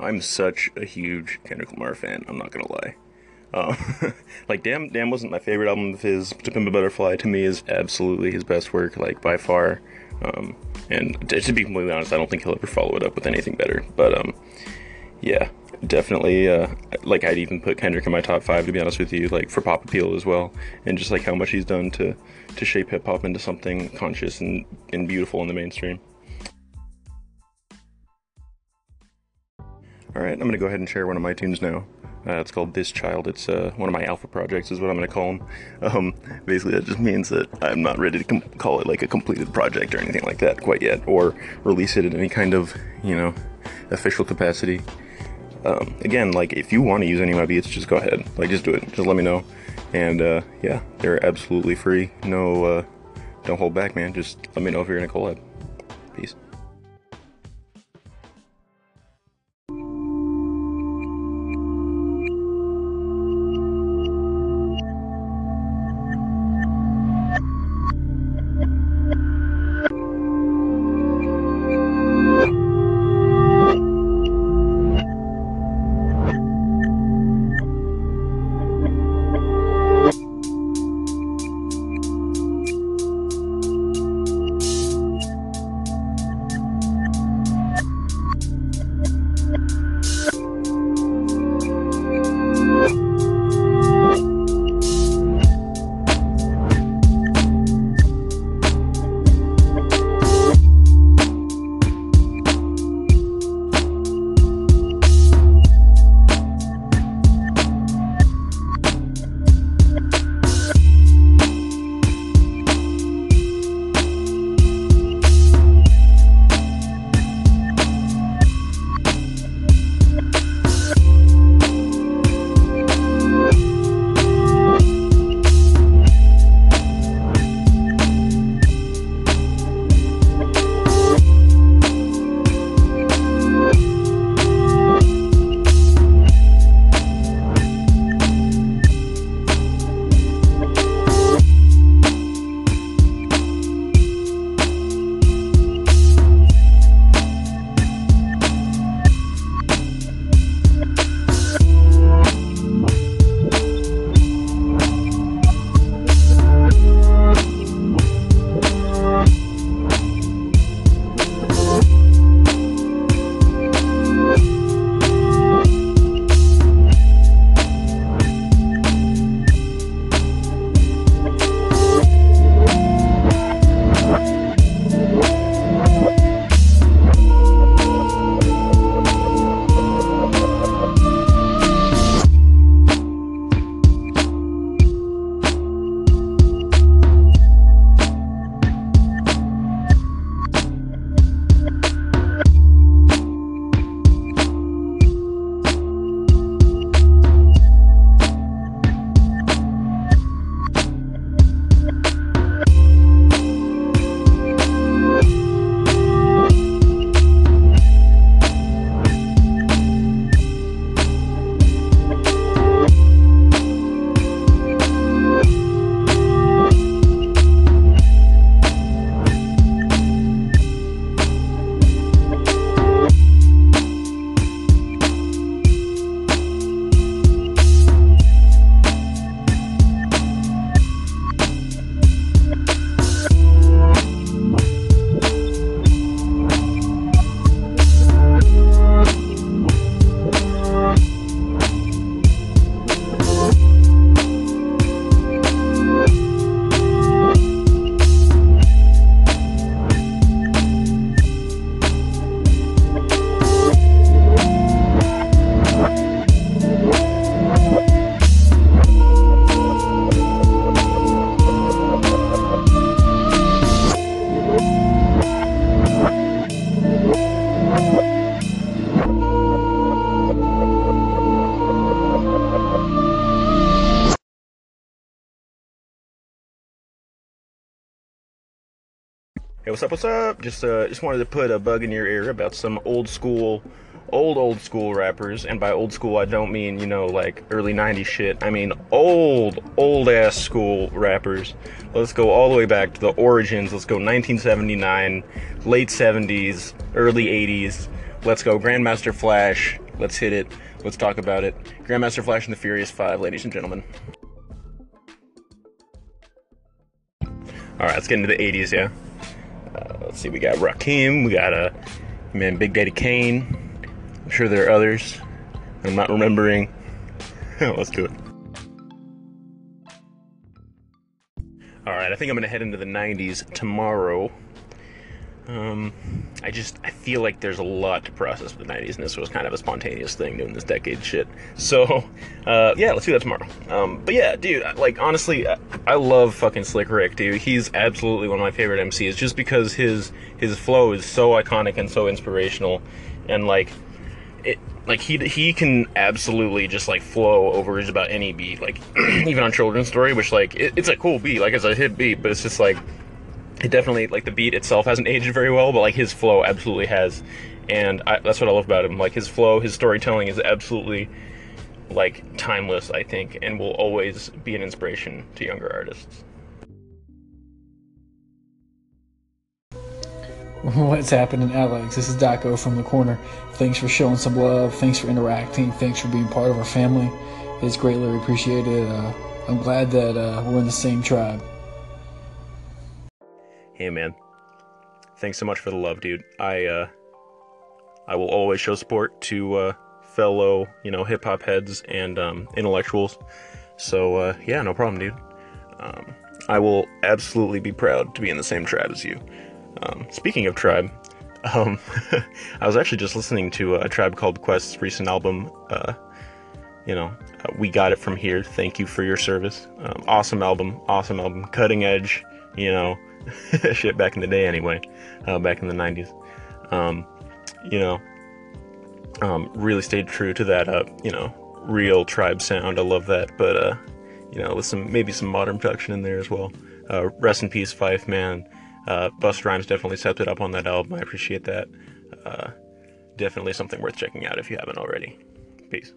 I'm such a huge Kendrick Lamar fan. I'm not gonna lie. Um, like Damn Damn wasn't my favorite album of his. To Pimp a Butterfly to me is absolutely his best work, like by far. Um, and to, to, be completely honest, I don't think he'll ever follow it up with anything better. But um, yeah, definitely. Uh, like I'd even put Kendrick in my top five to be honest with you, like for pop appeal as well, and just like how much he's done to to shape hip hop into something conscious and, and beautiful in the mainstream. All right, I'm gonna go ahead and share one of my tunes now. Uh, it's called This Child. It's uh, one of my alpha projects, is what I'm going to call them. Um, basically, that just means that I'm not ready to com- call it like a completed project or anything like that quite yet, or release it in any kind of, you know, official capacity. Um, again, like if you want to use any of my beats, just go ahead. Like, just do it. Just let me know. And uh, yeah, they're absolutely free. No, uh, don't hold back, man. Just let me know if you're in a collab. Peace. Hey, what's up? What's up? Just uh, just wanted to put a bug in your ear about some old school, old old school rappers, and by old school I don't mean you know like early '90s shit. I mean old old ass school rappers. Let's go all the way back to the origins. Let's go 1979, late '70s, early '80s. let's go. Grandmaster Flash. Let's hit it. Let's talk about it. Grandmaster Flash and the Furious Five, ladies and gentlemen. All right, let's get into the 80s, yeah? Let's see, we got Rakim, we got uh, man, Big Daddy Kane. I'm sure there are others. I'm not remembering. let's do it. All right, I think I'm gonna head into the 90s tomorrow. Um, I just I feel like there's a lot to process with the 90s, and this was kind of a spontaneous thing doing this decade shit. So, uh, yeah, let's do that tomorrow. Um, but yeah, dude, like honestly, I, love fucking Slick Rick, dude. He's absolutely one of my favorite MCs, just because his his flow is so iconic and so inspirational, and like it like he he can absolutely just like flow over just about any beat like even on children's story which like it, it's a cool beat like it's a hit beat but it's just like it definitely like the beat itself hasn't aged very well but like his flow absolutely has and I, that's what i love about him like his flow his storytelling is absolutely like timeless i think and will always be an inspiration to younger artists What's happening, Alex? This is Daco from the corner. Thanks for showing some love. Thanks for interacting. Thanks for being part of our family. It's greatly appreciated. Uh, I'm glad that uh, we're in the same tribe. Hey man. Thanks so much for the love dude. I uh i will always show support to uh fellow you know hip-hop heads and um intellectuals. So uh yeah no problem dude. Um i will absolutely be proud to be in the same tribe as you. Um speaking of tribe um i was actually just listening to a tribe called quest's recent album uh you know uh, we got it from here thank you for your service. Um, awesome album awesome album. Cutting edge you know shit back in the day anyway uh, back in the 90s um, you know um, really stayed true to that uh, you know real tribe sound. I love that but uh, you know with some maybe some modern production in there as well. Uh, rest in peace Phife man. Uh, Rhymes definitely stepped it up on that album. I appreciate that. Uh, definitely something worth checking out if you haven't already. Peace